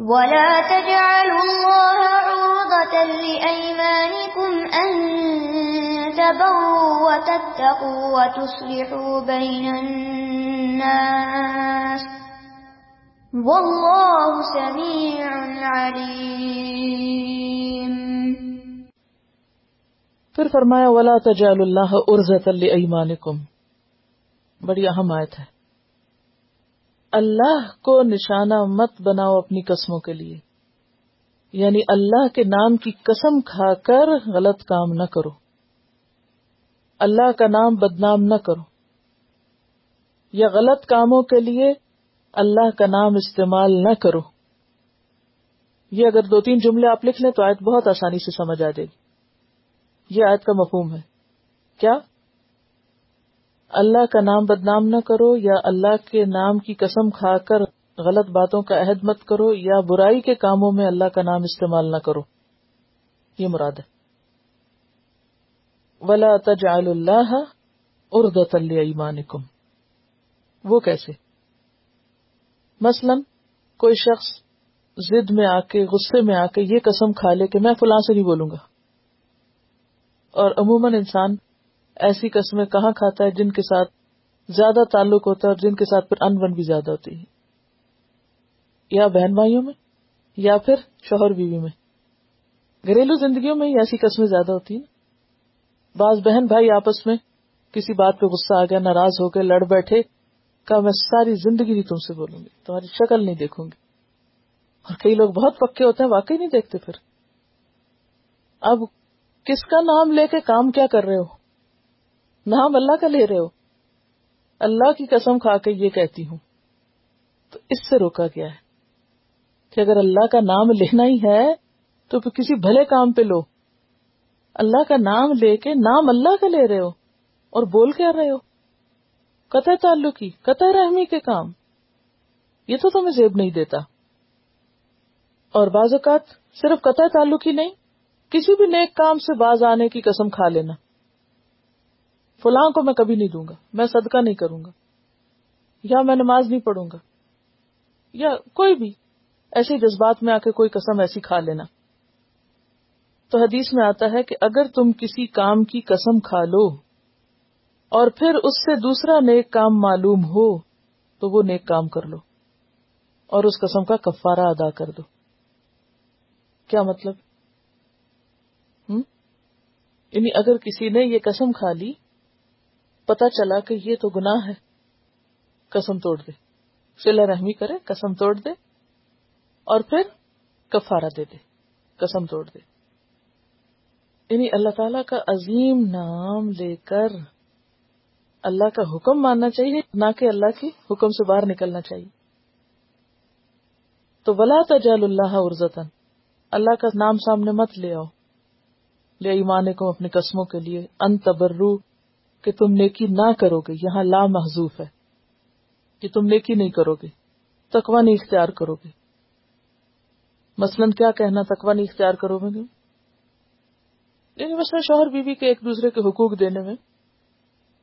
ولا تجعلوا الله عرضة لأيمانكم أن تبروا وتتقوا وتصلحوا بين الناس والله سميع عليم. پھر فرمایا، ولا تجعل اللہ عرضت لایمانکم بڑی اہم آیت ہے۔ اللہ کو نشانہ مت بناؤ اپنی قسموں کے لیے۔ یعنی اللہ کے نام کی قسم کھا کر غلط کام نہ کرو۔ اللہ کا نام بدنام نہ کرو۔ یا غلط کاموں کے لیے اللہ کا نام استعمال نہ کرو۔ یہ اگر دو تین جملے آپ لکھ لیں تو آیت بہت آسانی سے سمجھ آ جائے گی۔ یہ آیت کا مفہوم ہے۔ کیا؟ اللہ کا نام بدنام نہ کرو یا اللہ کے نام کی قسم کھا کر غلط باتوں کا عہد مت کرو یا برائی کے کاموں میں اللہ کا نام استعمال نہ کرو۔ یہ مراد ہے۔ ولا تجعل اللہ اردت ایمانکم وہ کیسے؟ مثلا کوئی شخص زد میں آ کے، غصے میں آ کے یہ قسم کھا لے کہ میں فلاں سے نہیں بولوں گا۔ اور عموماً انسان ایسی قسمیں کہاں کھاتا ہے جن کے ساتھ زیادہ تعلق ہوتا ہے اور جن کے ساتھ پھر ان بن بھی زیادہ ہوتی ہے؟ یا بہن بھائیوں میں، یا پھر شوہر بیوی میں؟ گھریلو زندگیوں میں ہی ایسی قسمیں زیادہ ہوتی ہیں۔ بعض بہن بھائی آپس میں کسی بات پہ غصہ آ گیا، ناراض ہو کے لڑ بیٹھے، کہا، میں ساری زندگی نہیں تم سے بولوں گی، تمہاری شکل نہیں دیکھوں گی۔ اور کئی لوگ بہت پکے ہوتے ہیں، واقعی نہیں دیکھتے پھر۔ اب کس کا نام لے کے کام کیا کر رہے ہو؟ نام اللہ کا لے رہے ہو۔ اللہ کی قسم کھا کے یہ کہتی ہوں۔ تو اس سے روکا گیا ہے کہ اگر اللہ کا نام لینا ہی ہے تو پھر کسی بھلے کام پہ لو۔ اللہ کا نام لے کے نام اللہ کا لے رہے ہو اور بول کر رہے ہو۔ قطع تعلقی، قطع رحمی کے کام۔ یہ تو تمہیں زیب نہیں دیتا۔ اور بعض اوقات صرف قطع تعلق ہی نہیں، کسی بھی نیک کام سے باز آنے کی قسم کھا لینا۔ فلاں کو میں کبھی نہیں دوں گا، میں صدقہ نہیں کروں گا، یا میں نماز نہیں پڑھوں گا، یا کوئی بھی ایسے جذبات میں آ کے کوئی قسم ایسی کھا لینا۔ تو حدیث میں آتا ہے کہ اگر تم کسی کام کی قسم کھا لو اور پھر اس سے دوسرا نیک کام معلوم ہو، تو وہ نیک کام کر لو اور اس قسم کا کفارہ ادا کر دو۔ کیا مطلب؟ یعنی اگر کسی نے یہ قسم کھا لی پتا چلا کہ یہ تو گناہ ہے۔ قسم توڑ دے۔ سلا رحمی کرے، قسم توڑ دے۔ اور پھر کفارہ دے دے۔ قسم توڑ دے۔ یعنی اللہ تعالی کا عظیم نام لے کر اللہ کا حکم ماننا چاہیے، نہ کہ اللہ کی حکم سے باہر نکلنا چاہیے۔ تو ولا تجال اللہ عرضن اللہ کا نام سامنے مت لے آؤ۔ لے ایمان کو اپنی قسموں کے لیے۔ ان تبرو کہ تم نیکی نہ کرو گے، یہاں لا محضوف ہے کہ تم نیکی نہیں کرو گے تکوا نہیں اختیار کرو گے۔ مثلاً کیا کہنا تکوا نہیں اختیار کرو گے؟ یعنی مثلا شوہر بیوی کے ایک دوسرے کے حقوق دینے میں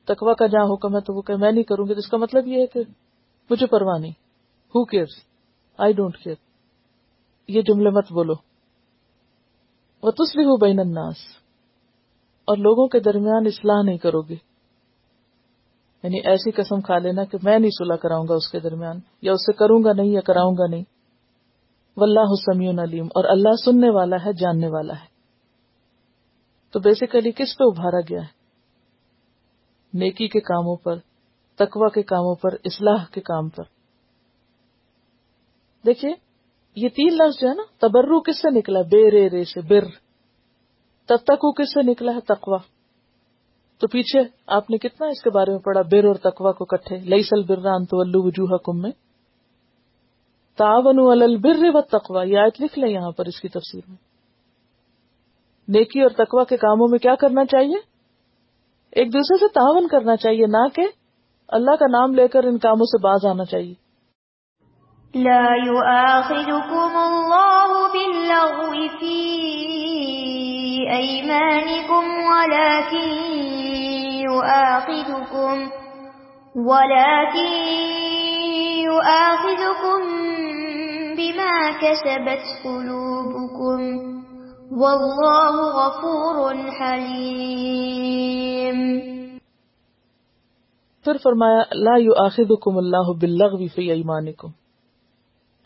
تکوا کا جہاں حکم ہے تو وہ کہ میں نہیں کروں گی، تو اس کا مطلب یہ ہے کہ مجھے پرواہ نہیں۔ Who care I don't care یہ جملے مت بولو۔ وہ تسلی ہو بین الناس۔ اور لوگوں کے درمیان اصلاح نہیں کرو گے۔ یعنی ایسی قسم کھا لینا کہ میں نہیں صلاح کراؤں گا اس کے درمیان، یا اسے کروں گا نہیں یا کراؤں گا نہیں۔ واللہ سمیع علیم، اور اللہ سننے والا ہے، جاننے والا ہے۔ تو بیسیکلی کس پہ ابھارا گیا ہے؟ نیکی کے کاموں پر تقوا کے کاموں پر، اصلاح کے کام پر۔ دیکھیے، یہ تین لفظ جو ہے نا تبرو کس سے نکلا؟ بے رے رے سے، بر۔ تب تک وہ کس سے نکلا ہے؟ تقوا تو پیچھے آپ نے کتنا اس کے بارے میں پڑھا؟ بر اور تقوا کو کٹھے۔ لئی سل بران تو الو وجوہ کم میں تاون البر و تقوا یہ آیت لکھ لیں یہاں پر اس کی تفسیر میں۔ نیکی اور تقوا کے کاموں میں کیا کرنا چاہیے؟ ایک دوسرے سے تعاون کرنا چاہیے، نہ کہ اللہ کا نام لے کر ان کاموں سے باز آنا چاہیے۔ لا يؤاخذكم الله باللغو في أيمانكم ولكن يؤاخذكم، ولكن يؤاخذكم بما كسبت قلوبكم. والله غفور حليم. پھر فرمایا، لا يؤاخذكم الله باللغو في ايمانكم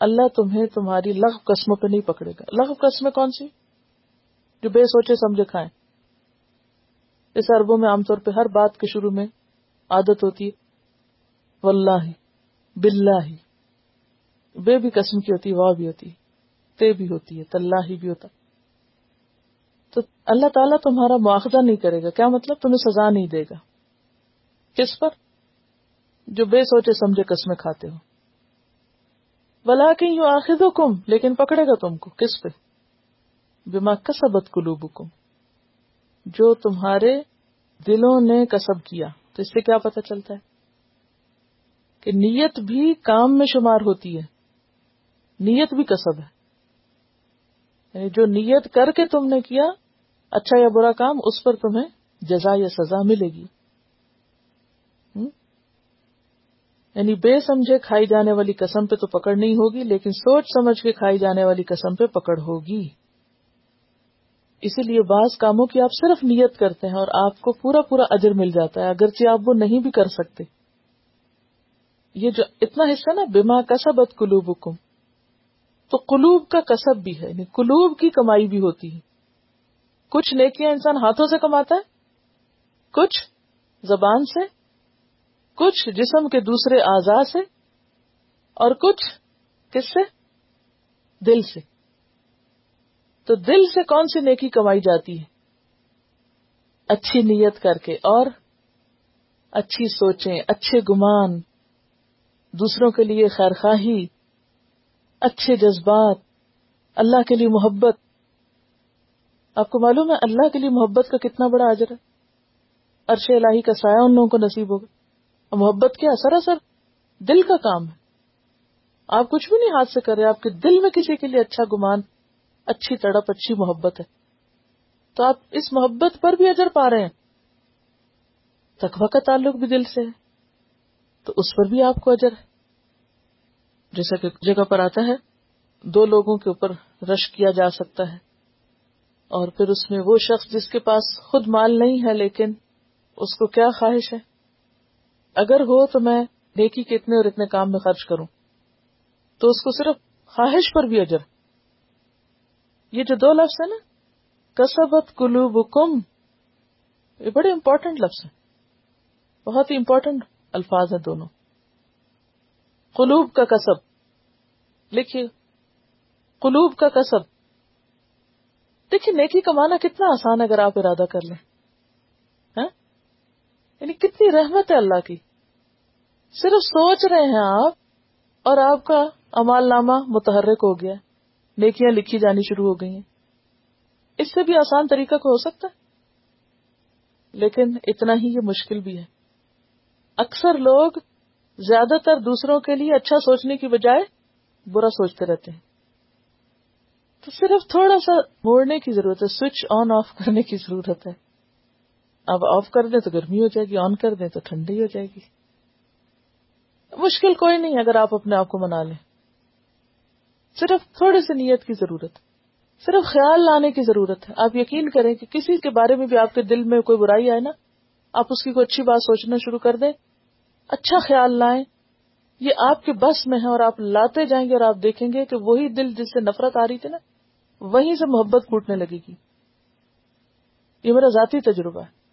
اللہ تمہیں تمہاری لغو قسموں پہ نہیں پکڑے گا. لغو قسمیں کون سی؟ جو بے سوچے سمجھے کھائیں. اس عربوں میں عام طور پہ ہر بات کے شروع میں عادت ہوتی ہے۔ واللہ، باللہ۔ بے بھی قسم کی ہوتی واہ بھی ہوتی تے بھی ہوتی ہے تلّہ بھی ہوتا تو اللہ تعالیٰ تمہارا مواخذہ نہیں کرے گا۔ کیا مطلب؟ تمہیں سزا نہیں دے گا۔ کس پر؟ جو بے سوچے سمجھے قسمیں کھاتے ہو۔ بلا کہ یو آخر کم لیکن پکڑے گا تم کو۔ کس پہ؟ بیما کسبت قلوب جو تمہارے دلوں نے کسب کیا۔ تو اس سے کیا پتہ چلتا ہے؟ کہ نیت بھی کام میں شمار ہوتی ہے۔ نیت بھی کسب ہے۔ یعنی جو نیت کر کے تم نے کیا اچھا یا برا کام، اس پر تمہیں جزا یا سزا ملے گی۔ یعنی بے سمجھے کھائی جانے والی قسم پہ تو پکڑ نہیں ہوگی، لیکن سوچ سمجھ کے کھائی جانے والی قسم پہ پکڑ ہوگی۔ اسی لیے بعض کاموں کی آپ صرف نیت کرتے ہیں اور آپ کو پورا پورا اجر مل جاتا ہے، اگرچہ آپ وہ نہیں بھی کر سکتے۔ یہ جو اتنا حصہ نا بیما کسبت قلوب حکم تو قلوب کا کسب بھی ہے یعنی قلوب کی کمائی بھی ہوتی ہے۔ کچھ نیکیاں انسان ہاتھوں سے کماتا ہے، کچھ زبان سے، کچھ جسم کے دوسرے اعضاء سے، اور کچھ کس سے؟ دل سے۔ تو دل سے کون سی نیکی کمائی جاتی ہے؟ اچھی نیت کر کے اور اچھی سوچیں، اچھے گمان، دوسروں کے لیے خیر خواہی اچھے جذبات، اللہ کے لیے محبت۔ آپ کو معلوم ہے اللہ کے لیے محبت کا کتنا بڑا اجر ہے؟ عرش الہی کا سایہ ان لوگوں کو نصیب ہوگا۔ اور محبت کیا؟ سراسر دل کا کام ہے۔ آپ کچھ بھی نہیں ہاتھ سے کر رہے، آپ کے دل میں کسی کے لیے اچھا گمان اچھی تڑپ، اچھی محبت ہے۔ تو آپ اس محبت پر بھی اجر پا رہے ہیں۔ تقوی کا تعلق بھی دل سے ہے۔ تو اس پر بھی آپ کو اجر ہے۔ جیسا کہ جگہ پر آتا ہے، دو لوگوں کے اوپر رش کیا جا سکتا ہے۔ اور پھر اس میں وہ شخص جس کے پاس خود مال نہیں ہے، لیکن اس کو کیا خواہش ہے؟ اگر ہو تو میں نیکی کے اتنے اور اتنے کام میں خرچ کروں۔ تو اس کو صرف خواہش پر بھی اجر۔ یہ جو دو لفظ ہے نا، کسبت کلو کم یہ بڑے امپورٹنٹ لفظ ہیں۔ بہت ہی امپورٹنٹ الفاظ ہیں دونوں۔ قلوب کا کسب۔ لکھیے، قلوب کا کسب۔ دیکھیے، نیکی کمانا کتنا آسان ہے اگر آپ ارادہ کر لیں۔ ہاں؟ یعنی کتنی رحمت ہے اللہ کی۔ صرف سوچ رہے ہیں آپ اور آپ کا امال نامہ متحرک ہو گیا۔ نیکیاں لکھی جانی شروع ہو گئی ہیں۔ اس سے بھی آسان طریقہ کو ہو سکتا ہے؟ لیکن اتنا ہی یہ مشکل بھی ہے۔ اکثر لوگ زیادہ تر دوسروں کے لیے اچھا سوچنے کی بجائے برا سوچتے رہتے ہیں۔ تو صرف تھوڑا سا موڑنے کی ضرورت ہے، سوئچ آن آف کرنے کی ضرورت ہے۔ اب آف کر دیں تو گرمی ہو جائے گی، آن کر دیں تو ٹھنڈی ہو جائے گی۔ مشکل کوئی نہیں، اگر آپ اپنے آپ کو منا لیں۔ صرف تھوڑے سے نیت کی ضرورت، صرف خیال لانے کی ضرورت ہے۔ آپ یقین کریں کہ کسی کے بارے میں بھی آپ کے دل میں کوئی برائی آئے نا، آپ اس کی کوئی اچھی بات سوچنا شروع کر دیں۔ اچھا خیال لائیں۔ یہ آپ کے بس میں ہے اور آپ لاتے جائیں گے اور آپ دیکھیں گے کہ وہی دل جس سے نفرت آ رہی تھی نا، وہیں سے محبت پھوٹنے لگے گی۔ یہ میرا ذاتی تجربہ ہے۔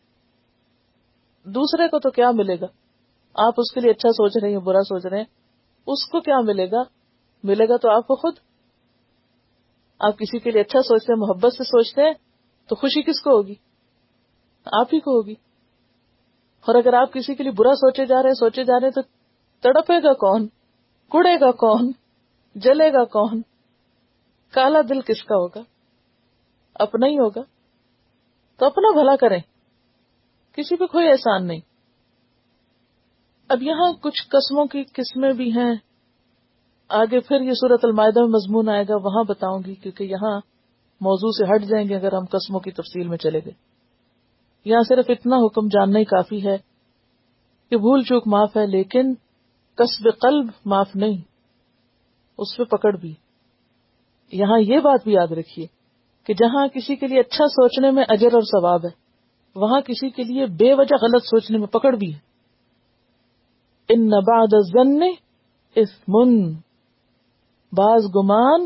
دوسرے کو تو کیا ملے گا؟ آپ اس کے لیے اچھا سوچ رہے ہیں برا سوچ رہے ہیں؟ اس کو کیا ملے گا؟ ملے گا تو آپ کو خود۔ آپ کسی کے لیے اچھا سوچتے ہیں، محبت سے سوچتے ہیں، تو خوشی کس کو ہوگی؟ آپ ہی کو ہوگی۔ اور اگر آپ کسی کے لیے برا سوچے جا رہے ہیں، سوچے جا رہے ہیں تو تڑپے گا کون؟ کڑے گا کون؟ جلے گا کون؟ کالا دل کس کا ہوگا؟ اپنا ہی ہوگا۔ تو اپنا بھلا کریں۔ کسی پہ کوئی احسان نہیں۔ اب یہاں کچھ قسموں کی قسمیں بھی ہیں۔ آگے پھر یہ صورت المائدہ میں مضمون آئے گا، وہاں بتاؤں گی، کیونکہ یہاں موضوع سے ہٹ جائیں گے اگر ہم قسموں کی تفصیل میں چلے گئے۔ یہاں صرف اتنا حکم جاننا ہی کافی ہے کہ بھول چوک معاف ہے، لیکن قصب قلب معاف نہیں، اس پہ پکڑ بھی۔ یہاں یہ بات بھی یاد رکھیے کہ جہاں کسی کے لیے اچھا سوچنے میں اجر اور ثواب ہے، وہاں کسی کے لیے بے وجہ غلط سوچنے میں پکڑ بھی ہے۔ ان نباد اس من بعض گمان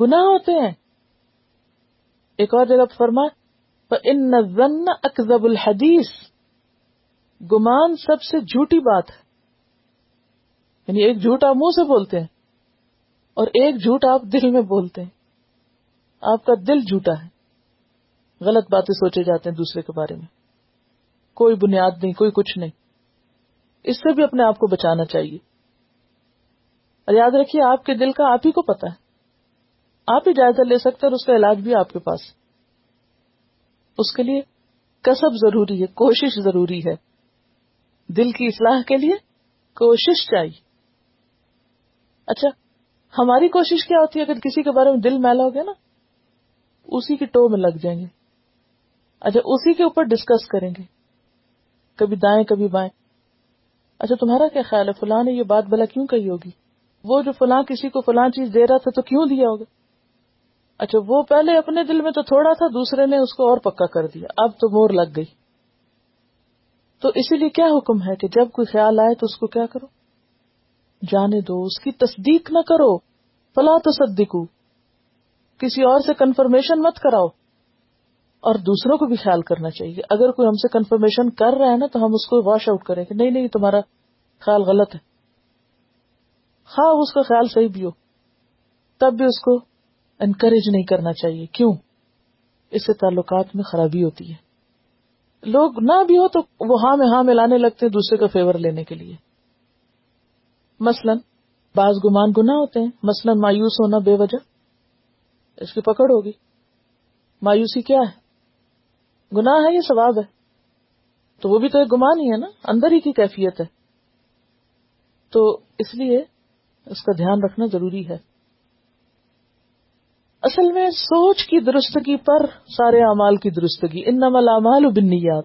گنا ہوتے ہیں۔ ایک اور جگہ فرما ان ضن اکزب الحدیث گمان سب سے جھوٹی بات ہے۔ یعنی ایک جھوٹ آپ منہ سے بولتے ہیں اور ایک جھوٹ آپ دل میں بولتے ہیں۔ آپ کا دل جھوٹا ہے۔ غلط باتیں سوچے جاتے ہیں دوسرے کے بارے میں۔ کوئی بنیاد نہیں، کوئی کچھ نہیں۔ اس سے بھی اپنے آپ کو بچانا چاہیے۔ اور یاد رکھیے، آپ کے دل کا آپ ہی کو پتا ہے۔ آپ ہی جائزہ لے سکتے اور اس کا علاج بھی آپ کے پاس۔ اس کے لیے کسب ضروری ہے، کوشش ضروری ہے۔ دل کی اصلاح کے لیے کوشش چاہیے۔ اچھا ہماری کوشش کیا ہوتی ہے؟ اگر کسی کے بارے میں دل میلا ہو گیا نا، اسی کی ٹو میں لگ جائیں گے۔ اچھا اسی کے اوپر ڈسکس کریں گے۔ کبھی دائیں، کبھی بائیں۔ اچھا تمہارا کیا خیال ہے؟ فلاں نے یہ بات بلا کیوں کہی ہوگی؟ وہ جو فلاں کسی کو فلاں چیز دے رہا تھا تو کیوں دیا ہوگا؟ اچھا وہ پہلے اپنے دل میں تو تھوڑا تھا، دوسرے نے اس کو اور پکا کر دیا۔ اب تو مور لگ گئی۔ تو اسی لیے کیا حکم ہے کہ جب کوئی خیال آئے تو اس کو کیا کرو؟ جانے دو، اس کی تصدیق نہ کرو۔ فلا تصدقو۔ کسی اور سے کنفرمیشن مت کراؤ۔ اور دوسروں کو بھی خیال کرنا چاہیے۔ اگر کوئی ہم سے کنفرمیشن کر رہا ہے نا تو ہم اس کو واش آؤٹ کریں کہ نہیں نہیں، تمہارا خیال غلط ہے۔ ہاں اس کا خیال صحیح بھی ہو۔ تب بھی اس کو انکریج نہیں کرنا چاہیے۔ کیوں؟ اس سے تعلقات میں خرابی ہوتی ہے۔ لوگ نہ بھی ہو تو وہ ہاں میں ہاں ملانے لگتے ہیں دوسرے کا فیور لینے کے لیے۔ مثلاً، بعض گمان گنا ہوتے ہیں۔ مثلاً، مایوس ہونا بے وجہ۔ اس کی پکڑ ہوگی۔ مایوسی کیا ہے؟ گناہ ہے یا ثواب ہے؟ تو وہ بھی تو ایک گمان ہی ہے نا۔ اندر ہی کی کیفیت ہے۔ تو اس لیے اس کا دھیان رکھنا ضروری ہے۔ اصل میں سوچ کی درستگی پر سارے اعمال کی درستگی۔ ان نمل امال بنیاد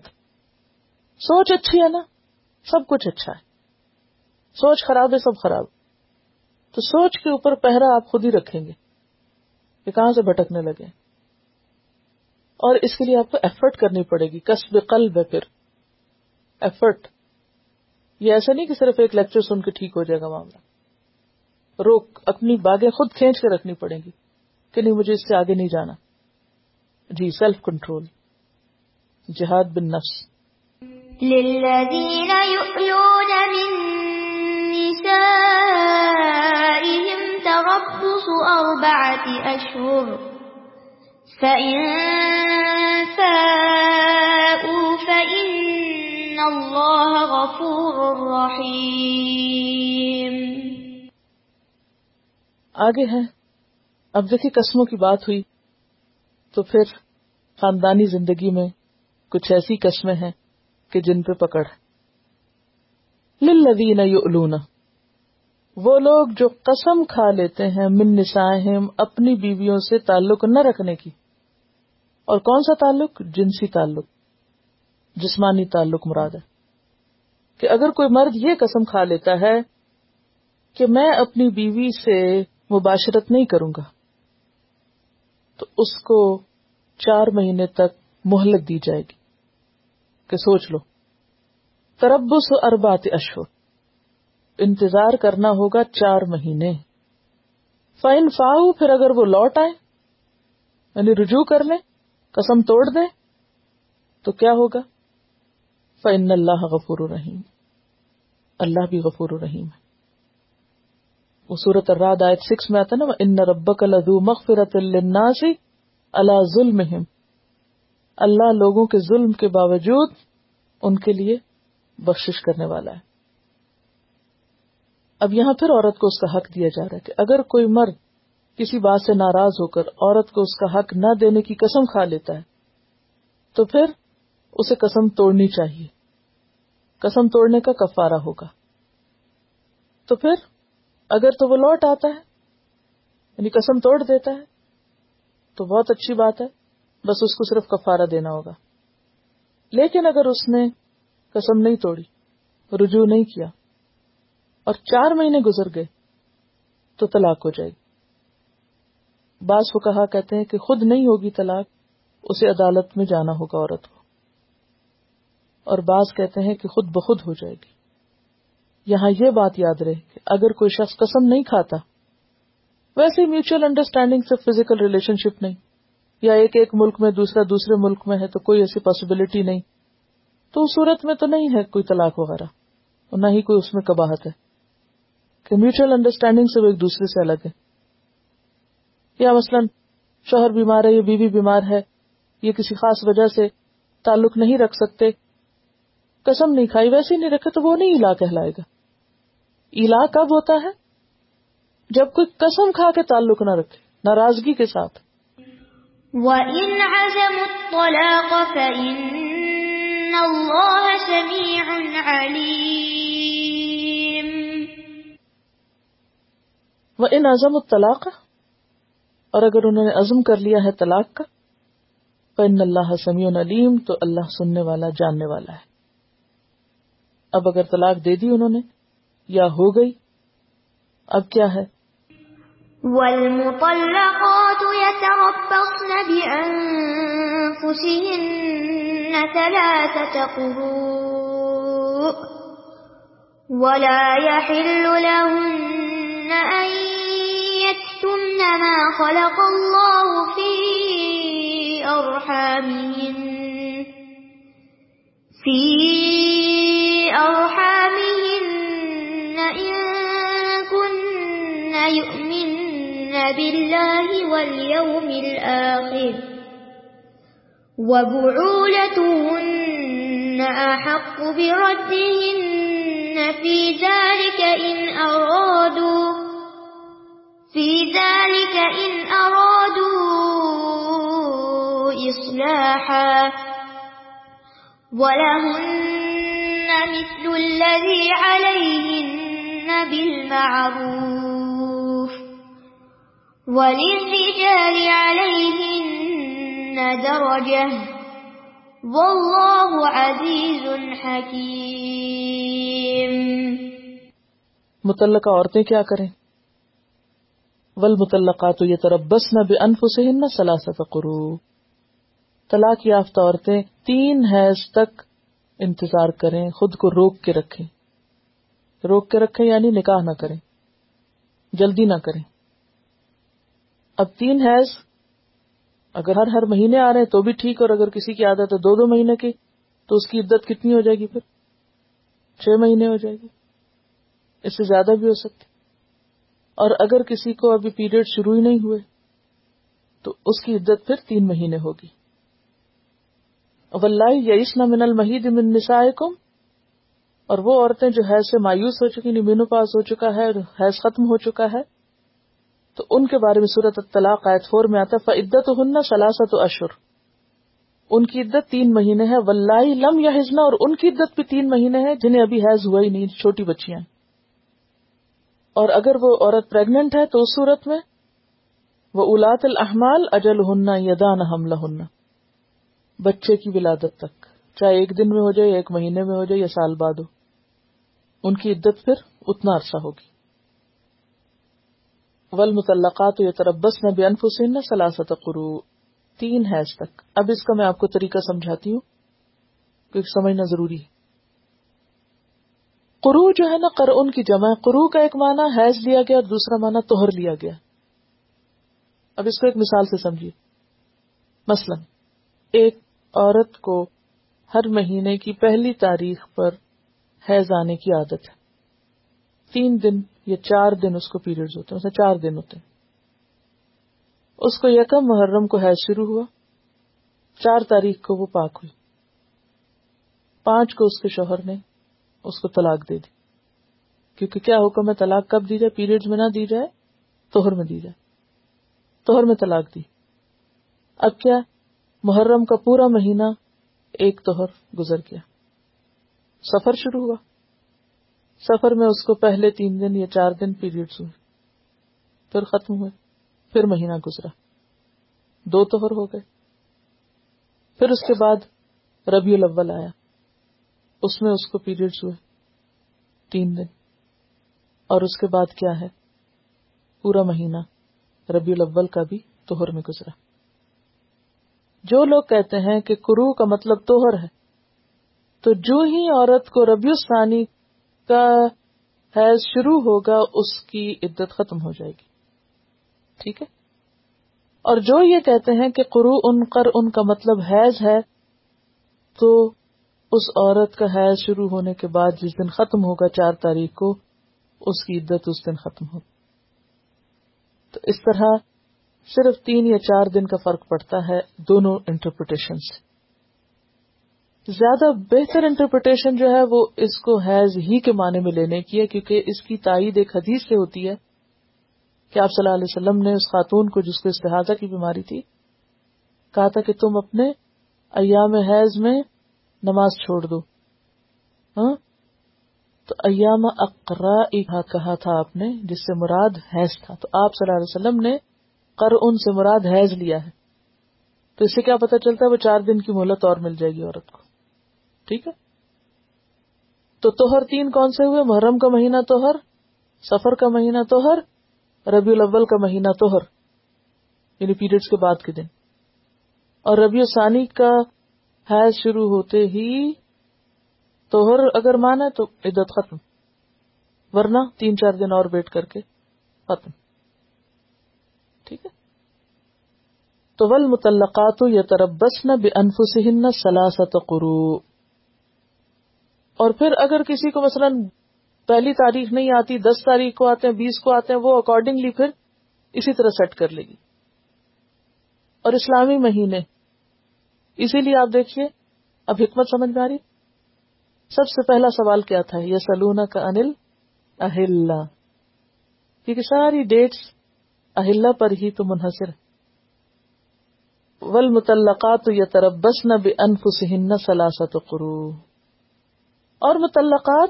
سوچ اچھی ہے نا؟ سب کچھ اچھا ہے۔ سوچ خراب ہے، سب خراب۔ تو سوچ کے اوپر پہرا آپ خود ہی رکھیں گے۔ کہ کہاں سے بھٹکنے لگے؟ اور اس کے لیے آپ کو ایفرٹ کرنی پڑے گی۔ کسب قلب ہے پھر۔ ایفرٹ یہ ایسا نہیں کہ صرف ایک لیکچر سن کے ٹھیک ہو جائے گا معاملہ۔ روک اپنی باغیں خود کھینچ کے رکھنی پڑیں گی کہ نہیں، مجھے اس سے آگے نہیں جانا۔ جی سیلف کنٹرول جہاد بن نفس۔ للذین یؤلون من نسائهم تربص أربعة أشهر فإن فاءوا فإن الله غفور رحيم۔ آگے ہے اب دیکھیں قسموں کی بات ہوئی تو پھر خاندانی زندگی میں کچھ ایسی قسمیں ہیں کہ جن پہ پکڑ۔ للذین یؤلون۔ وہ لوگ جو قسم کھا لیتے ہیں من نسائہم اپنی بیویوں سے تعلق نہ رکھنے کی۔ اور کون سا تعلق؟ جنسی تعلق، جسمانی تعلق مراد ہے۔ کہ اگر کوئی مرد یہ قسم کھا لیتا ہے کہ میں اپنی بیوی سے مباشرت نہیں کروں گا۔ تو اس کو چار مہینے تک مہلت دی جائے گی کہ سوچ لو۔ تربس اربات اشور انتظار کرنا ہوگا چار مہینے۔ فائن فاؤ پھر اگر وہ لوٹ آئے یعنی رجوع کر لیں، قسم توڑ دیں، تو کیا ہوگا؟ فن اللہ غفور الرحیم اللہ بھی غفور الرحیم ہے۔ وہ صورت الراد آیت سکس میں آتا نا ان ربک لذو مغفرت للناس اللہ ظلم اللہ لوگوں کے ظلم کے باوجود ان کے لیے بخشش کرنے والا ہے۔ اب یہاں پھر عورت کو اس کا حق دیا جا رہا ہے کہ اگر کوئی مرد کسی بات سے ناراض ہو کر عورت کو اس کا حق نہ دینے کی قسم کھا لیتا ہے، تو پھر اسے قسم توڑنی چاہیے۔ قسم توڑنے کا کفارہ ہوگا۔ تو پھر اگر تو وہ لوٹ آتا ہے یعنی قسم توڑ دیتا ہے، تو بہت اچھی بات ہے، بس اس کو صرف کفارہ دینا ہوگا۔ لیکن اگر اس نے قسم نہیں توڑی، رجوع نہیں کیا، اور چار مہینے گزر گئے، تو طلاق ہو جائے گی۔ بعض کو کہا کہتے ہیں کہ خود نہیں ہوگی طلاق، اسے عدالت میں جانا ہوگا عورت کو۔ اور بعض کہتے ہیں کہ خود بخود ہو جائے گی۔ یہاں یہ بات یاد رہے کہ اگر کوئی شخص قسم نہیں کھاتا، ویسے میوچل انڈرسٹینڈنگ سے فزیکل ریلیشن شپ نہیں، یا ایک ایک ملک میں دوسرا دوسرے ملک میں ہے تو کوئی ایسی پاسبلٹی نہیں۔ تو اس صورت میں تو نہیں ہے کوئی طلاق وغیرہ، اور نہ ہی کوئی اس میں کباہت ہے۔ کہ میوچل انڈرسٹینڈنگ سے وہ ایک دوسرے سے الگ ہے۔ یا مثلاً، شوہر بیمار ہے یا بیوی بیمار ہے، یہ کسی خاص وجہ سے تعلق نہیں رکھ سکتے، قسم نہیں کھائی، ویسے نہیں رکھے تو وہ نہیں الا کہلائے گا۔ الا کب ہوتا ہے؟ جب کوئی قسم کھا کے تعلق نہ رکھے ناراضگی کے ساتھ۔ وَإِنْ عَزَمُوا الطَّلَاقَ فَإِنَّ اللَّهَ سَمِيعٌ عَلِيمٌ۔ وَإِنْ عَزَمُوا الطَّلَاقَ اور اگر انہوں نے عزم کر لیا ہے طلاق کا فَإِنَّ اللَّهَ سَمِيعٌ عَلِيمٌ تو اللہ سننے والا جاننے والا ہے۔ اب اگر طلاق دے دی انہوں نے یا ہو گئی؟ اب کیا ہے؟ والمطلقات يتربصن بأنفسهن ثلاثة قروء ولا يحل لهن أن يكتمن ما خلق الله في أرحامهن. في أرحامهن بالله واليوم الآخر. وبعولتهن أحق بردهن في ذلك إن أرادوا. في ذلك إن أرادوا إصلاحا. ولهن مثل الذي عليهن بالمعروف. وللرجال عليهن درجة. والله عزيز حكيم. متعلقہ عورتیں کیا کریں؟ والمطلقات يتربصن بانفسهن ثلاثه قروء. طلاق یافتہ عورتیں تین حیض تک انتظار کریں، خود کو روک کے رکھیں۔ روک کے رکھیں یعنی نکاح نہ کریں۔ جلدی نہ کریں۔ اب تین حیض، اگر ہر ہر مہینے آ رہے ہیں تو بھی ٹھیک، اور اگر کسی کی عادت ہے دو دو مہینے کی، تو اس کی عدت کتنی ہو جائے گی پھر؟ چھ مہینے ہو جائے گی۔ اس سے زیادہ بھی ہو سکتی۔ اور اگر کسی کو ابھی پیریڈ شروع ہی نہیں ہوئے، تو اس کی عدت پھر تین مہینے ہوگی۔ یسن من المحید من نسائکم، اور وہ عورتیں جو حیض سے مایوس ہو چکی مینو پاس ہو چکا ہے حیض ختم ہو چکا ہے تو ان کے بارے میں صورت الطلاق آیت فور میں آتا فعدت ہن سلاست و اشر ان کی عدت تین مہینے ہے ولہ لم یا ہزنا اور ان کی عدت بھی تین مہینے ہے جنہیں ابھی حیض ہوا ہی نہیں، چھوٹی بچیاں اور اگر وہ عورت پریگنٹ ہے تو اس صورت میں وہ اولاد الحمال اجل ہن یدان حملہ ہن بچے کی ولادت تک، چاہے ایک دن میں ہو جائے یا ایک مہینے میں ہو جائے یا سال بعد ہو۔ ان کی عدت پھر اتنا عرصہ ہوگی۔ ول متعلقات یہ تربس نہ بے انفسین سلاست قرو تین حیض تک. اب اس کا میں آپ کو طریقہ سمجھاتی ہوں، کیونکہ سمجھنا ضروری ہے۔ قرو جو ہے نا کر ان کی جمع قرو کا ایک معنی حیض لیا گیا اور دوسرا معنی توہر لیا گیا۔ اب اس کو ایک مثال سے سمجھیے۔ مثلا، ایک عورت کو ہر مہینے کی پہلی تاریخ پر حیض آنے کی عادت ہے۔ تین دن یا چار دن اس کو پیریڈ ہوتے ہیں چار دن ہوتے ہیں۔ اس کو یکم محرم کو حیض شروع ہوا۔ چار تاریخ کو وہ پاک ہوئی۔ پانچ کو اس کے شوہر نے اس کو طلاق دے دی۔ کیونکہ کیا حکم ہے طلاق کب دی جائے؟ پیریڈ میں نہ دی جائے توہر میں دی جائے۔ توہر میں طلاق دی۔ اب کیا محرم کا پورا مہینہ ایک توہر گزر گیا۔ سفر شروع ہوا۔ سفر میں اس کو پہلے تین دن یا چار دن پیریڈ ہوئے پھر ختم ہوئے۔ پھر مہینہ گزرا۔ دو توہر ہو گئے۔ پھر اس کے بعد ربیع الاول آیا۔ اس میں اس کو پیریڈ ہوئے تین دن۔ اور اس کے بعد کیا ہے؟ پورا مہینہ ربیع الاول کا بھی توہر میں گزرا۔ جو لوگ کہتے ہیں کہ کرو کا مطلب توہر ہے، تو جو ہی عورت کو ربیع ثانی کا حیض شروع ہوگا، اس کی عدت ختم ہو جائے گی۔ ٹھیک ہے؟ اور جو یہ کہتے ہیں کہ قرو ان کر ان کا مطلب حیض ہے، تو اس عورت کا حیض شروع ہونے کے بعد جس دن ختم ہوگا چار تاریخ کو، اس کی عدت اس دن ختم ہوگی۔ تو اس طرح صرف تین یا چار دن کا فرق پڑتا ہے، دونوں انٹرپریٹیشن سے۔ زیادہ بہتر انٹرپریٹیشن جو ہے وہ اس کو حیض ہی کے معنی میں لینے کی ہے، کیونکہ اس کی تائید ایک حدیث سے ہوتی ہے کہ آپ صلی اللہ علیہ وسلم نے اس خاتون کو جس کو استحاظہ کی بیماری تھی، کہا تھا کہ تم اپنے ایام حیض میں نماز چھوڑ دو۔ ہاں؟ تو ایام اقرا کہا تھا آپ نے، جس سے مراد حیض تھا۔ تو آپ صلی اللہ علیہ وسلم نے کر ان سے مراد حیض لیا ہے۔ تو اس سے کیا پتا چلتا ہے وہ چار دن کی مہلت اور مل جائے گی عورت کو۔ ٹھیک ہے؟ تو توہر تین کون سے ہوئے؟ محرم کا مہینہ توہر سفر کا مہینہ توہر ربیع الاول کا مہینہ توہر یعنی پیریڈز کے بعد کے دن۔ اور ربیع ثانی کا حیض شروع ہوتے ہی توہر اگر مانا تو عدت ختم۔ ورنہ تین چار دن اور ویٹ کر کے ختم۔ ٹھیک ہے؟ تو ول متعلقات یا تربس نہ بے انفسن سلاست قرو اور پھر اگر کسی کو مثلا پہلی تاریخ نہیں آتی، دس تاریخ کو آتے ہیں، بیس کو آتے ہیں، وہ اکارڈنگلی پھر اسی طرح سیٹ کر لے گی۔ اور اسلامی مہینے، اسی لیے آپ دیکھیے، اب حکمت سمجھ میں آ رہی؟ سب سے پہلا سوال کیا تھا؟ یہ سلونا کا انل اہل کیونکہ ساری ڈیٹس اہل پر ہی تو منحصر ول متعلقات یا تربس نہ بے انفسن سلاست قرو اور متعلقات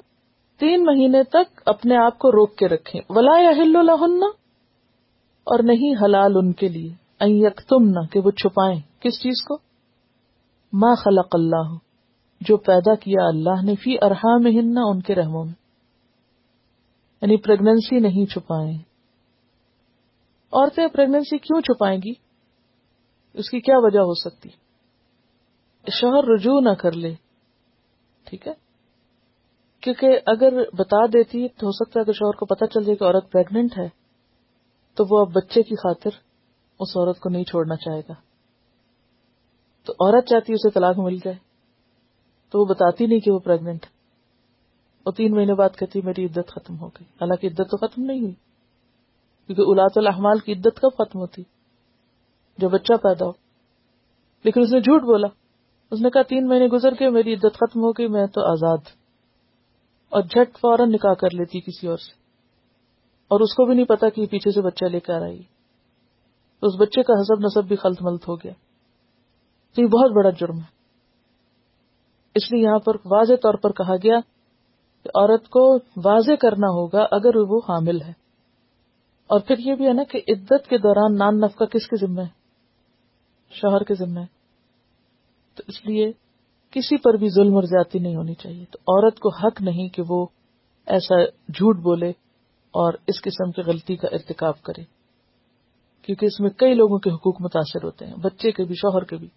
تین مہینے تک اپنے آپ کو روک کے رکھیں۔ ولا ہل اور نہیں حلال ان کے لیے۔ تم نہ کہ وہ چھپائیں۔ کس چیز کو؟ ما خلق اللہ جو پیدا کیا اللہ نے فی ارحا میں ہننا ان کے رحموں میں۔ یعنی پریگنینسی نہیں چھپائیں۔ عورتیں پریگنینسی کیوں چھپائیں گی؟ اس کی کیا وجہ ہو سکتی؟ شوہر رجوع نہ کر لے۔ ٹھیک ہے؟ کیونکہ اگر بتا دیتی تو ہو سکتا ہے کہ شوہر کو پتا چل جائے کہ عورت پریگنٹ ہے، تو وہ اب بچے کی خاطر اس عورت کو نہیں چھوڑنا چاہے گا۔ تو عورت چاہتی اسے طلاق مل جائے، تو وہ بتاتی نہیں کہ وہ پریگنٹ وہ تین مہینے بعد کہتی میری عدت ختم ہو گئی۔ حالانکہ عدت تو ختم نہیں ہوئی، کیونکہ الاط الحمال کی عدت کب ختم ہوتی؟ جو بچہ پیدا ہو۔ لیکن اس نے جھوٹ بولا۔ اس نے کہا، تین مہینے گزر کے میری عدت ختم ہو گئی، میں تو آزاد اور جھٹ فوراً نکاح کر لیتی کسی اور سے۔ اور اس کو بھی نہیں پتا کہ پیچھے سے بچہ لے کر آئی۔ تو اس بچے کا حسب نصب بھی خلط ملت ہو گیا۔ تو یہ بہت بڑا جرم ہے۔ اس لیے یہاں پر واضح طور پر کہا گیا کہ عورت کو واضح کرنا ہوگا اگر وہ حامل ہے۔ اور پھر یہ بھی ہے نا کہ عدت کے دوران نان نفقہ کس کے ذمہ ہے؟ شوہر کے ذمہ ہے۔ تو اس لیے کسی پر بھی ظلم اور زیادتی نہیں ہونی چاہیے۔ تو عورت کو حق نہیں کہ وہ ایسا جھوٹ بولے اور اس قسم کی غلطی کا ارتکاب کرے، کیونکہ اس میں کئی لوگوں کے حقوق متاثر ہوتے ہیں، بچے کے بھی، شوہر کے بھی۔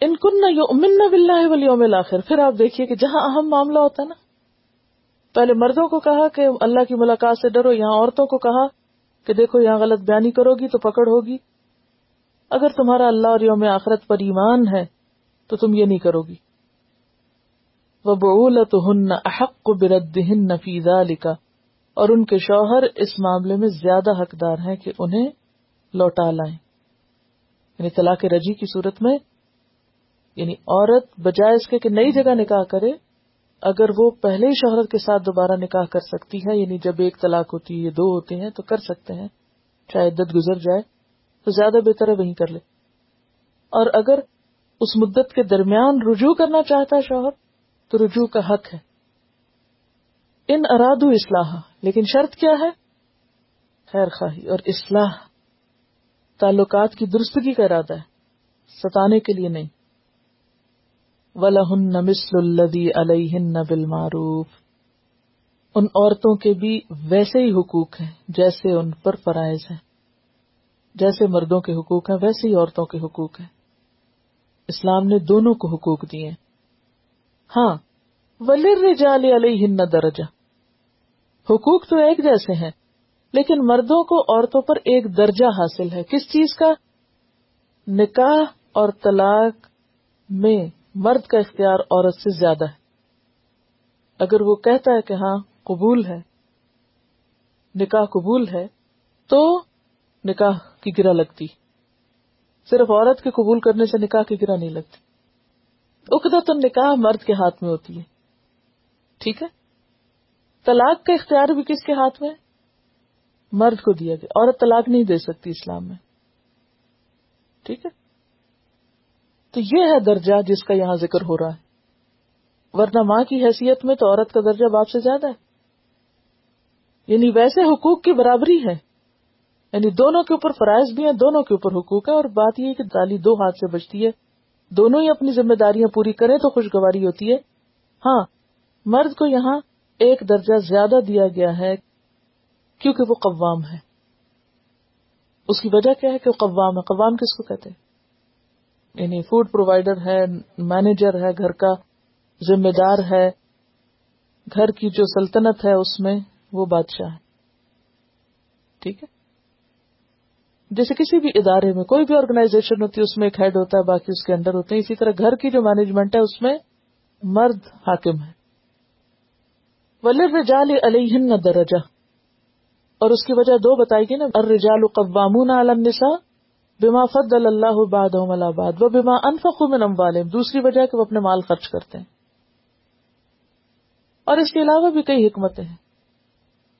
ان کن نہ بلّہ ولیوم آخر پھر آپ دیکھیے کہ جہاں اہم معاملہ ہوتا ہے نا، پہلے مردوں کو کہا کہ اللہ کی ملاقات سے ڈرو، یہاں عورتوں کو کہا کہ دیکھو یہاں غلط بیانی کرو گی تو پکڑ ہوگی۔ اگر تمہارا اللہ اور یوم آخرت پر ایمان ہے تو تم یہ نہیں کرو گی۔ وہ ہن احق برد ہن نفیزہ لکھا اور ان کے شوہر اس معاملے میں زیادہ حقدار ہیں کہ انہیں لوٹا لائیں۔ یعنی طلاق رجی کی صورت میں یعنی عورت بجائے اس کے کہ نئی جگہ نکاح کرے، اگر وہ پہلے ہی شہرت کے ساتھ دوبارہ نکاح کر سکتی ہے یعنی جب ایک طلاق ہوتی ہے دو ہوتے ہیں، تو کر سکتے ہیں۔ چاہے عدت گزر جائے، تو زیادہ بہتر ہے وہیں کر لے۔ اور اگر اس مدت کے درمیان رجوع کرنا چاہتا ہے شوہر، تو رجوع کا حق ہے۔ ان ارادو اصلاح، لیکن شرط کیا ہے؟ خیر خواہی، اور اصلاح تعلقات کی درستگی کا ارادہ ہے، ستانے کے لیے نہیں۔ ولہن مسل الدی علیہن بالمعروف۔ ان عورتوں کے بھی ویسے ہی حقوق ہیں، جیسے ان پر فرائض ہیں۔ جیسے مردوں کے حقوق ہیں، ویسے ہی عورتوں کے حقوق ہیں۔ اسلام نے دونوں کو حقوق دیے۔ ہاں ولر رجال علیہ درجہ حقوق تو ایک جیسے ہیں، لیکن مردوں کو عورتوں پر ایک درجہ حاصل ہے۔ کس چیز کا؟ نکاح اور طلاق میں مرد کا اختیار عورت سے زیادہ ہے۔ اگر وہ کہتا ہے کہ ہاں قبول ہے، نکاح قبول ہے، تو نکاح کی گرا لگتی۔ صرف عورت کے قبول کرنے سے نکاح کی گرا نہیں لگتی۔ اکدا تو نکاح مرد کے ہاتھ میں ہوتی ہے۔ ٹھیک ہے؟ طلاق کا اختیار بھی کس کے ہاتھ میں مرد کو دیا گیا۔ عورت طلاق نہیں دے سکتی اسلام میں۔ ٹھیک ہے؟ تو یہ ہے درجہ جس کا یہاں ذکر ہو رہا ہے۔ ورنہ ماں کی حیثیت میں تو عورت کا درجہ باپ سے زیادہ ہے۔ یعنی ویسے حقوق کی برابری ہے۔ یعنی دونوں کے اوپر فرائض بھی ہیں، دونوں کے اوپر حقوق ہے اور بات یہ کہ تالی دو ہاتھ سے بچتی ہے۔ دونوں ہی اپنی ذمہ داریاں پوری کریں تو خوشگواری ہوتی ہے۔ ہاں مرد کو یہاں ایک درجہ زیادہ دیا گیا ہے کیونکہ وہ قوام ہے۔ اس کی وجہ کیا ہے کہ وہ قوام ہے؟ قوام کس کو کہتے ہیں؟ یعنی فوڈ پرووائڈر ہے مینیجر ہے، گھر کا ذمہ دار ہے۔ گھر کی جو سلطنت ہے، اس میں وہ بادشاہ ہے۔ ٹھیک ہے؟ جیسے کسی بھی ادارے میں، کوئی بھی آرگنائزیشن ہوتی ہے، اس میں ایک ہیڈ ہوتا ہے، باقی اس کے اندر ہوتے ہیں۔ اسی طرح گھر کی جو مینجمنٹ ہے، اس میں مرد حاکم ہے۔ ولر رجال علیہ درجہ اور اس کی وجہ دو بتائی گئی نا۔ الرجال قوامون علی النساء بما فضل اللہ بعضهم على بعض وبما انفقوا من اموالهم دوسری وجہ کہ وہ اپنے مال خرچ کرتے ہیں۔ اور اس کے علاوہ بھی کئی حکمتیں ہیں۔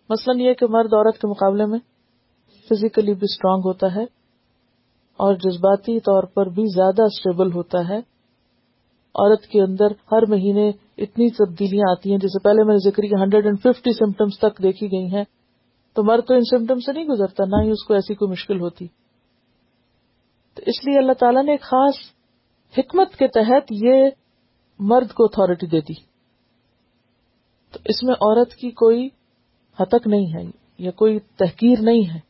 مثلا یہ کہ مرد عورت کے مقابلے میں فزیکلی بھی اسٹرانگ ہوتا ہے اور جذباتی طور پر بھی زیادہ اسٹیبل ہوتا ہے۔ عورت کے اندر ہر مہینے اتنی تبدیلیاں آتی ہیں، جیسے پہلے میں نے ذکر کی ہنڈریڈ اینڈ ففٹی سمٹمس تک دیکھی گئی ہیں۔ تو مرد تو ان سمٹم سے نہیں گزرتا، نہ ہی اس کو ایسی کوئی مشکل ہوتی۔ تو اس لیے اللہ تعالیٰ نے ایک خاص حکمت کے تحت یہ مرد کو اتارٹی دے دی۔ تو اس میں عورت کی کوئی حتک نہیں ہے یا کوئی تحقیر نہیں ہے۔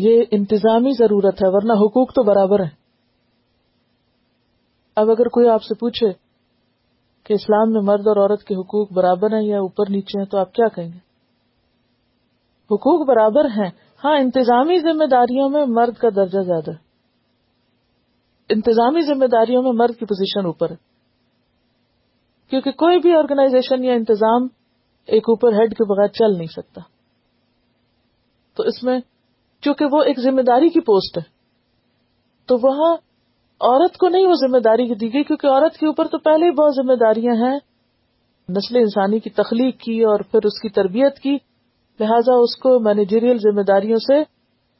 یہ انتظامی ضرورت ہے، ورنہ حقوق تو برابر ہے اب اگر کوئی آپ سے پوچھے کہ اسلام میں مرد اور عورت کے حقوق برابر ہیں یا اوپر نیچے ہیں، تو آپ کیا کہیں گے؟ حقوق برابر ہیں۔ ہاں انتظامی ذمہ داریوں میں مرد کا درجہ زیادہ ہے۔ انتظامی ذمہ داریوں میں مرد کی پوزیشن اوپر ہے۔ کیونکہ کوئی بھی آرگنائزیشن یا انتظام ایک اوپر ہیڈ کے بغیر چل نہیں سکتا۔ تو اس میں چونکہ وہ ایک ذمہ داری کی پوسٹ ہے۔ تو وہاں عورت کو نہیں وہ ذمہ داری دی گئی، کیونکہ عورت کے اوپر تو پہلے ہی بہت ذمہ داریاں ہیں۔ نسل انسانی کی تخلیق کی اور پھر اس کی تربیت کی، لہٰذا اس کو مینیجریل ذمہ داریوں سے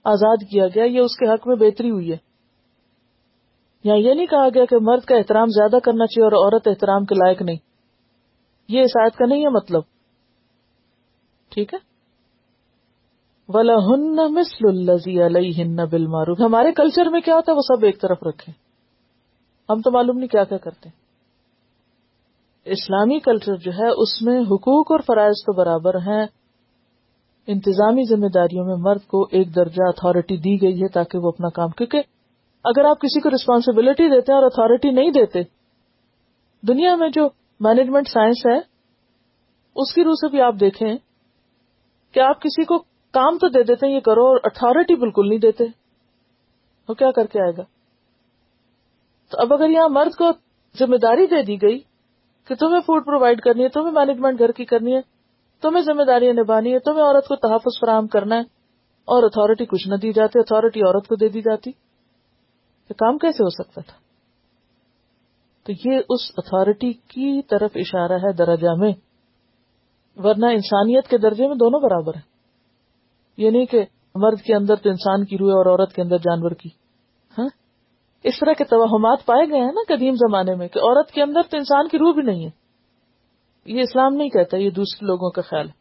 آزاد کیا گیا، یہ اس کے حق میں بہتری ہوئی ہے۔ یا یہ نہیں کہا گیا کہ مرد کا احترام زیادہ کرنا چاہیے اور عورت احترام کے لائق نہیں۔ یہ اس آیت کا نہیں ہے مطلب۔ ٹھیک ہے؟ مسل الزی علیہ بل معروف ہمارے کلچر میں کیا ہوتا ہے؟ وہ سب ایک طرف رکھے ہم تو معلوم نہیں کیا کیا کرتے اسلامی کلچر جو ہے، اس میں حقوق اور فرائض تو برابر ہیں۔ انتظامی ذمہ داریوں میں مرد کو ایک درجہ اتارٹی دی گئی ہے تاکہ وہ اپنا کام، کیونکہ اگر آپ کسی کو ریسپانسبلٹی دیتے ہیں اور اتارٹی نہیں دیتے، دنیا میں جو مینجمنٹ سائنس ہے، اس کی روح سے بھی آپ دیکھیں کہ آپ کسی کو کام تو دے دیتے ہیں، یہ کرو، اور اتارٹی بالکل نہیں دیتے۔ وہ کیا کر کے آئے گا؟ تو اب اگر یہاں مرد کو ذمہ داری دے دی گئی کہ تمہیں فوڈ پرووائڈ کرنی ہے، تمہیں مینجمنٹ گھر کی کرنی ہے، تمہیں ذمہ داریاں نبھانی ہے، تمہیں عورت کو تحفظ فراہم کرنا ہے، اور اتارٹی کچھ نہ دی جاتی اتارٹی عورت کو دے دی جاتی۔ یہ کام کیسے ہو سکتا تھا؟ تو یہ اس اتارٹی کی طرف اشارہ ہے درجہ میں۔ ورنہ انسانیت کے درجے میں دونوں برابر ہیں۔ یہ نہیں کہ مرد کے اندر تو انسان کی روح اور عورت کے اندر جانور کی۔ ہاں؟ اس طرح کے توہمات پائے گئے ہیں نا قدیم زمانے میں کہ عورت کے اندر تو انسان کی روح بھی نہیں ہے۔ یہ اسلام نہیں کہتا، یہ دوسرے لوگوں کا خیال ہے۔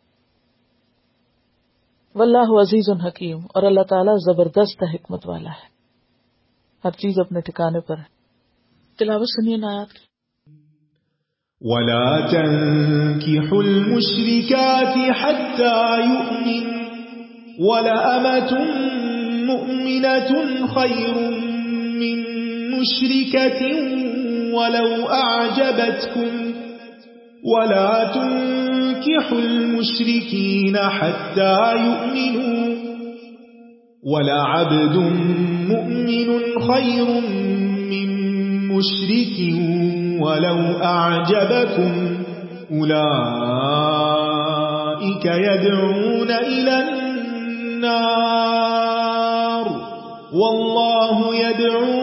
واللہ عزیز الحکیم اور اللہ تعالیٰ زبردست حکمت والا ہے۔ ہر چیز اپنے ٹھکانے پر ہے۔ تلاوت سنیے نایات کی۔ ولا تنكحوا المشركات حتى يؤمن ولا أمة جنة خير من مشركة ولو أعجبتكم ولا تنكحوا المشركين حتى يؤمنوا ولا عبد مؤمن خير من مشرك ولو أعجبكم أولئك يدعون إلى النار النار. والله يدعو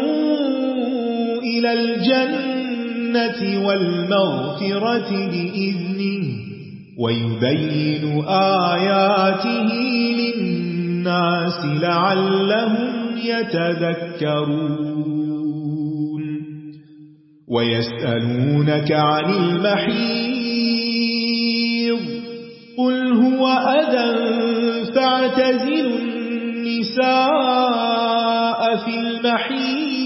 إلى الجنة والمغفرة بإذنه ويبين آياته للناس لعلهم يتذكرون. ويسألونك عن المحيض. قل هو أذى فاعتزلوا النساء في المحيض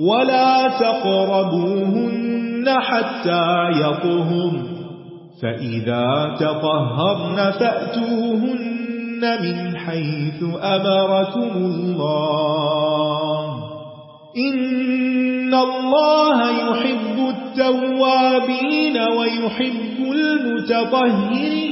ولا تقربوهن حتى يطهر فإذا تطهرن فأتوهن من حيث أمركم الله. إن الله يحب التوابين ويحب المتطهرين.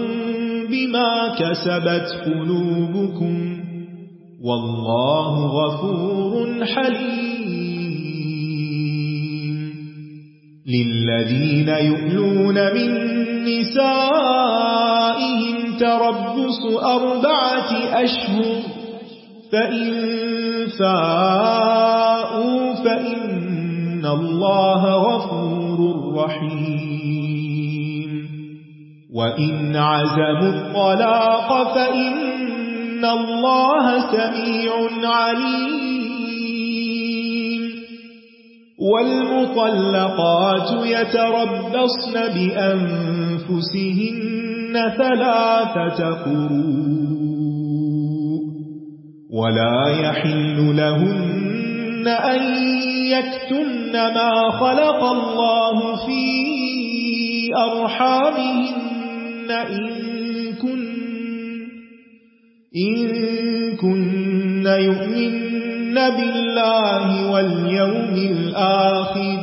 بما كسبت قلوبكم والله غفور حليم. للذين يؤلون من نسائهم تربص أربعة أشهر، فإن فاءوا فإن الله غفور رحيم. وإن عزموا الطلاق فإن الله سميع عليم والمطلقات يتربصن بأنفسهن ثلاثة قروء ولا يحل لهن أن يكتن ما خلق الله في أرحامهن إن كن إن يؤمن بالله واليوم الآخر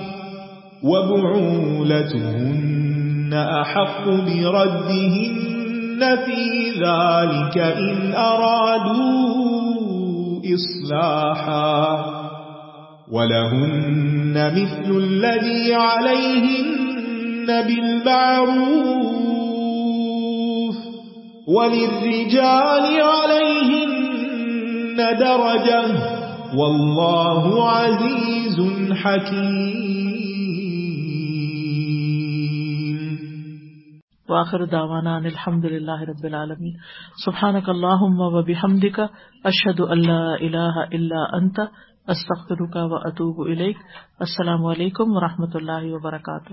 وبعولتهن أحق بردهن في ذلك إن أرادوا إصلاحا ولهن مثل الذي عليهن بالمعروف وللرجال عليهن درجة والله عزيز حكيم. واخر دعوانا ان الحمد لله رب العالمين. سبحانك اللهم وبحمدك اشهد ان لا اله الا انت استغفرك واتوب اليك السلام علیکم ورحمۃ اللہ وبرکاتہ